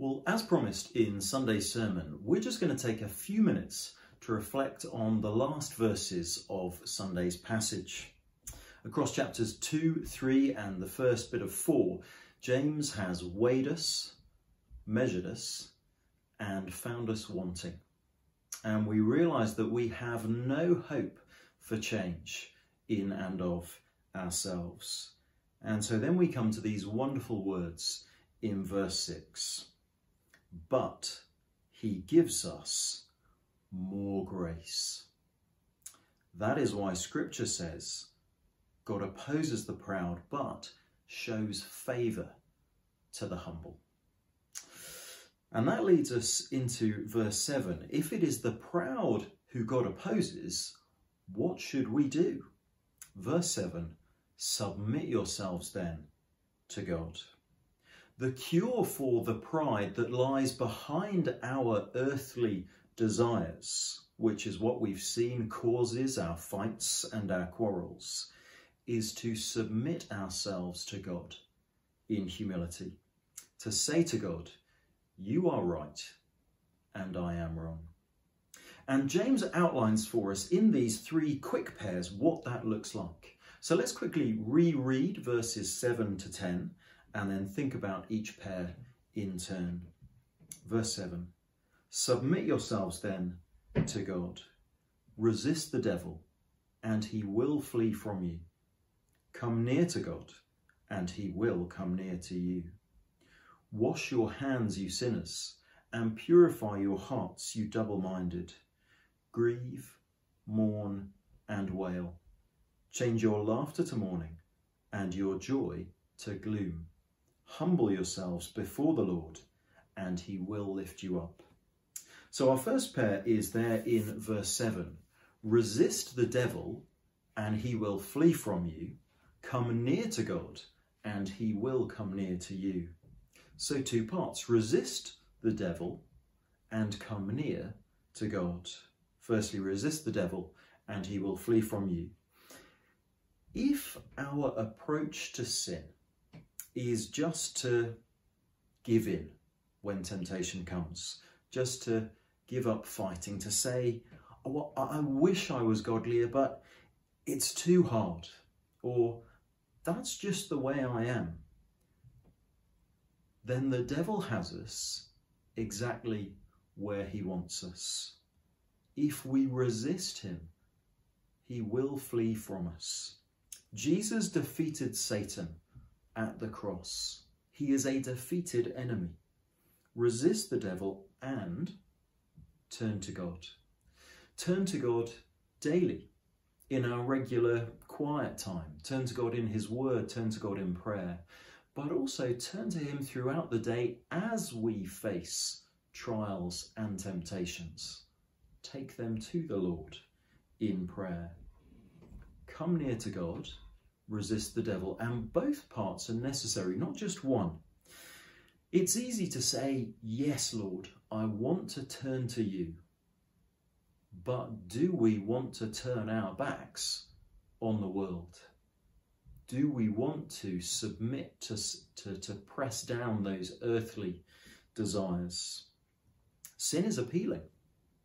Well, as promised in Sunday's sermon, we're just going to take a few minutes to reflect on the last verses of Sunday's passage. Across chapters 2, 3, and the first bit of 4, James has weighed us, measured us, and found us wanting. And we realise that we have no hope for change in and of ourselves. And so then we come to these wonderful words in verse 6 But he gives us more grace. That is why scripture says God opposes the proud but shows favour to the humble. And that leads us into verse 7. If it is the proud who God opposes, what should we do? Verse 7 Submit yourselves then to God. The cure for the pride that lies behind our earthly desires, which is what we've seen causes our fights and our quarrels, is to submit ourselves to God in humility. To say to God, You are right and I am wrong. And James outlines for us in these three quick pairs what that looks like. So let's quickly reread verses 7 to 10 and then think about each pair in turn. Verse 7 Submit yourselves then to God. Resist the devil, and he will flee from you. Come near to God, and he will come near to you. Wash your hands, you sinners, and purify your hearts, you double minded. Grieve, mourn, and wail. Change your laughter to mourning, and your joy to gloom. Humble yourselves before the Lord, and he will lift you up. So our first pair is there in verse 7. Resist the devil, and he will flee from you. Come near to God, and he will come near to you. So two parts. Resist the devil, and come near to God. Firstly, resist the devil, and he will flee from you. If our approach to sin is just to give in when temptation comes, just to give up fighting, to say, oh, I wish I was godlier, but it's too hard, or that's just the way I am, then the devil has us exactly where he wants us. If we resist him, he will flee from us. Jesus defeated Satan at the cross. He is a defeated enemy. Resist the devil and turn to God. Turn to God daily in our regular quiet time. Turn to God in His Word, turn to God in prayer, but also turn to Him throughout the day as we face trials and temptations. Take them to the Lord in prayer. Come near to God, resist the devil, and both parts are necessary, not just one. It's easy to say, Yes, Lord, I want to turn to you. But do we want to turn our backs on the world? Do we want to submit to, to, to press down those earthly desires? Sin is appealing.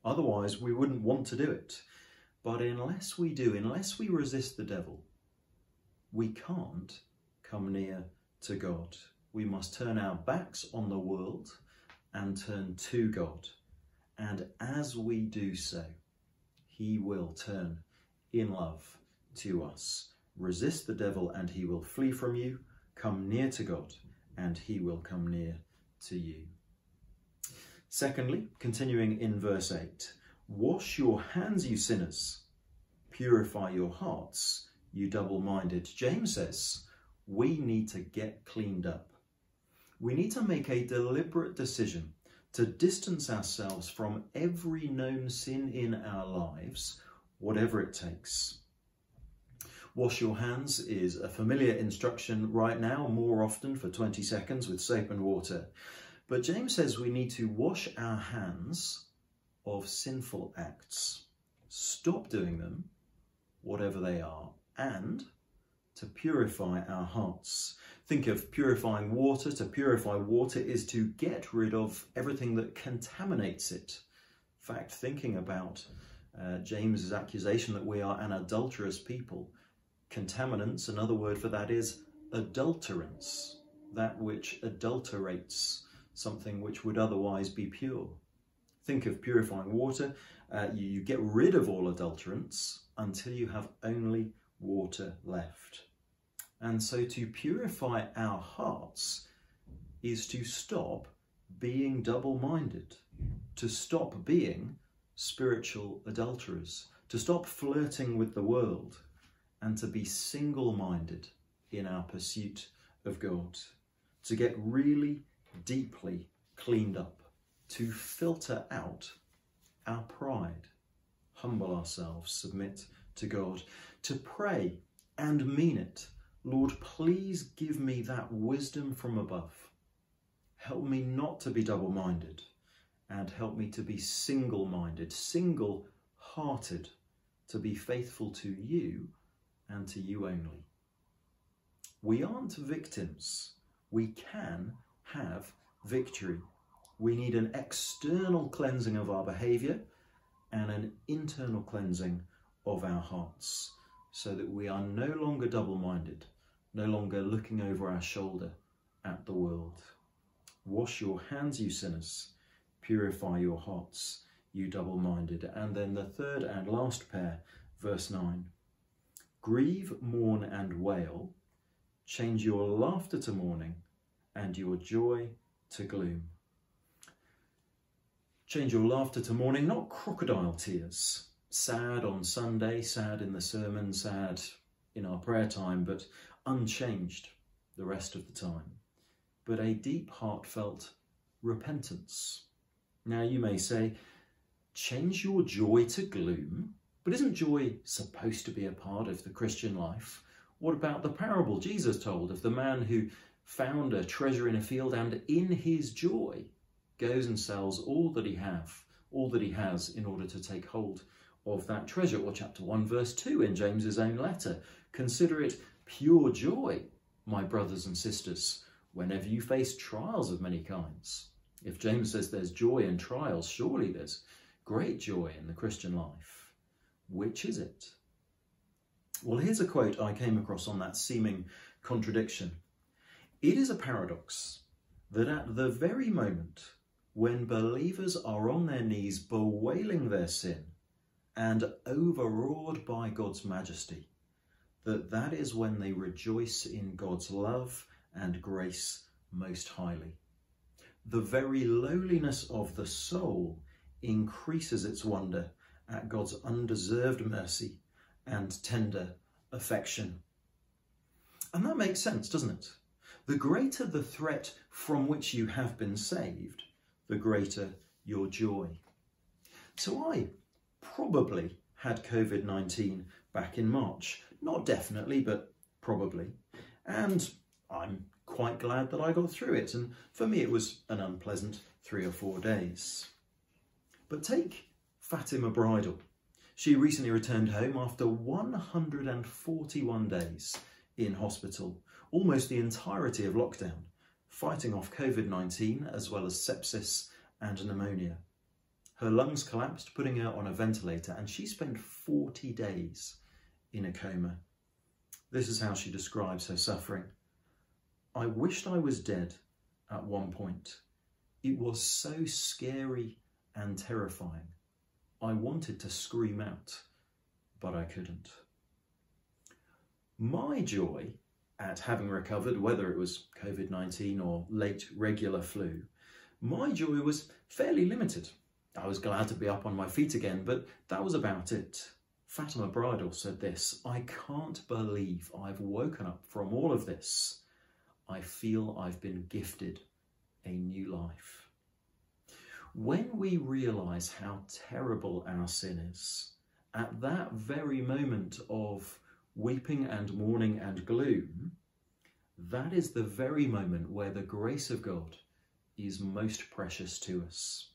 Otherwise, we wouldn't want to do it. But unless we do, unless we resist the devil, we can't come near to God. We must turn our backs on the world and turn to God. And as we do so, he will turn in love to us. Resist the devil and he will flee from you. Come near to God and he will come near to you. Secondly, continuing in verse 8, wash your hands, you sinners, purify your hearts, you double minded. James says we need to get cleaned up. We need to make a deliberate decision to distance ourselves from every known sin in our lives, whatever it takes. Wash your hands is a familiar instruction right now, more often for 20 seconds with soap and water. But James says we need to wash our hands of sinful acts. Stop doing them, whatever they are, and to purify our hearts. Think of purifying water. To purify water is to get rid of everything that contaminates it. In fact, thinking about uh, James's accusation that we are an adulterous people, contaminants, another word for that is adulterants, that which adulterates something which would otherwise be pure. Think of purifying water. Uh, you, you get rid of all adulterants until you have only water left. And so to purify our hearts is to stop being double minded, to stop being spiritual adulterers, to stop flirting with the world, and to be single minded in our pursuit of God, to get really deeply cleaned up, to filter out our pride, humble ourselves, submit to God, to pray and mean it. Lord, please give me that wisdom from above. Help me not to be double minded and help me to be single minded, single hearted, to be faithful to you and to you only. We aren't victims. We can have victory. We need an external cleansing of our behaviour and an internal cleansing of our hearts so that we are no longer double minded, no longer looking over our shoulder at the world. Wash your hands, you sinners, purify your hearts, you double minded. And then the third and last pair, verse 9 Grieve, mourn, and wail, change your laughter to mourning, and your joy to gloom. Change your laughter to mourning, not crocodile tears, sad on Sunday, sad in the sermon, sad in our prayer time, but unchanged the rest of the time. But a deep, heartfelt repentance. Now you may say, change your joy to gloom, but isn't joy supposed to be a part of the Christian life? What about the parable Jesus told of the man who found a treasure in a field and in his joy goes and sells all that he have, all that he has in order to take hold of that treasure, or chapter 1, verse 2 in James's own letter. Consider it pure joy, my brothers and sisters, whenever you face trials of many kinds. If James says there's joy in trials, surely there's great joy in the Christian life. Which is it? Well, here's a quote I came across on that seeming contradiction. It is a paradox that at the very moment when believers are on their knees bewailing their sin, and overawed by God's majesty, that that is when they rejoice in God's love and grace most highly. The very lowliness of the soul increases its wonder at God's undeserved mercy and tender affection. And that makes sense, doesn't it? The greater the threat from which you have been saved, the greater your joy. So I probably had COVID 19 back in March. Not definitely, but probably. And I'm quite glad that I got through it. And for me, it was an unpleasant three or four days. But take Fatima Bridle. She recently returned home after 141 days in hospital, almost the entirety of lockdown, fighting off COVID 19 as well as sepsis and pneumonia. Her lungs collapsed, putting her on a ventilator, and she spent 40 days in a coma. This is how she describes her suffering. I wished I was dead at one point. It was so scary and terrifying. I wanted to scream out, but I couldn't. My joy at having recovered, whether it was COVID 19 or late regular flu, my joy was fairly limited. I was glad to be up on my feet again, but that was about it. Fatima Bridle said this I can't believe I've woken up from all of this. I feel I've been gifted a new life. When we realise how terrible our sin is, at that very moment of weeping and mourning and gloom, that is the very moment where the grace of God is most precious to us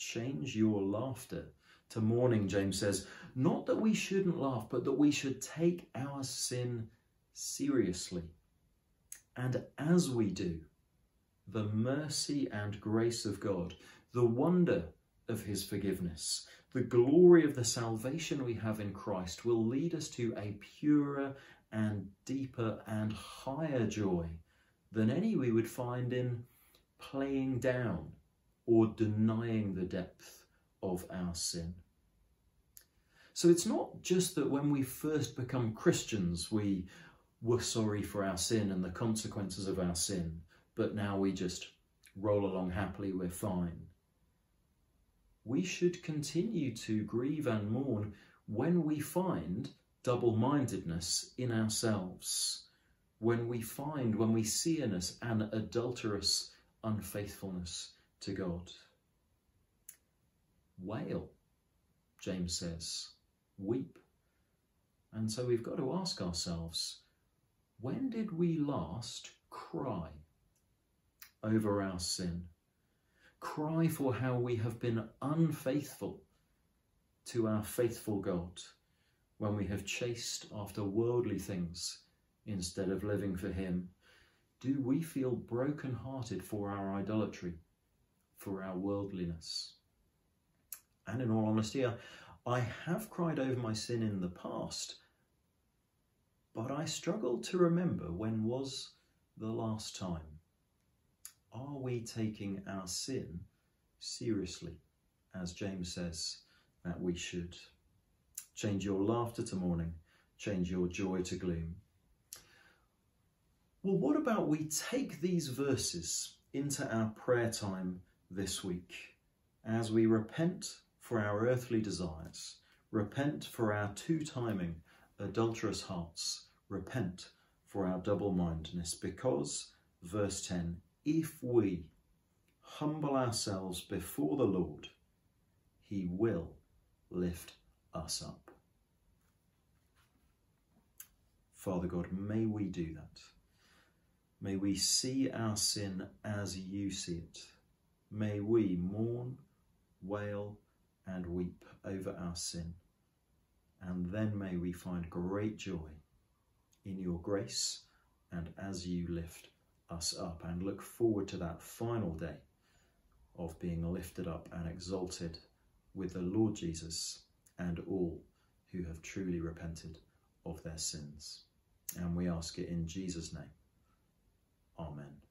change your laughter to mourning, James says. Not that we shouldn't laugh, but that we should take our sin seriously. And as we do, the mercy and grace of God, the wonder of his forgiveness, the glory of the salvation we have in Christ will lead us to a purer and deeper and higher joy than any we would find in playing down or denying the depth of our sin. So it's not just that when we first become Christians, we were sorry for our sin and the consequences of our sin, but now we just roll along happily, we're fine. We should continue to grieve and mourn when we find double mindedness in ourselves, when we find, when we see in us an adulterous unfaithfulness to God. Wail, James says, weep. And so we've got to ask ourselves, when did we last cry over our sin? Cry for how we have been unfaithful to our faithful God when we have chased after worldly things instead of living for Him? Do we feel broken-hearted for our idolatry, for our worldliness? And in all honesty, I have cried over my sin in the past, but I struggle to remember when was the last time. Are we taking our sin seriously, as James says that we should? Change your laughter to mourning. Change your joy to gloom. Well, what about we take these verses into our prayer time this week as we repent for our earthly desires, repent for our two-timing, adulterous hearts, repent for our double-mindedness, because, verse 10, if we humble ourselves before the Lord, he will lift us up. Father God, may we do that. May we see our sin as you see it. May we mourn, wail, and weep over our sin. And then may we find great joy in your grace and as you lift us up and look forward to that final day of being lifted up and exalted with the Lord Jesus and all who have truly repented of their sins. And we ask it in Jesus' name. Amen.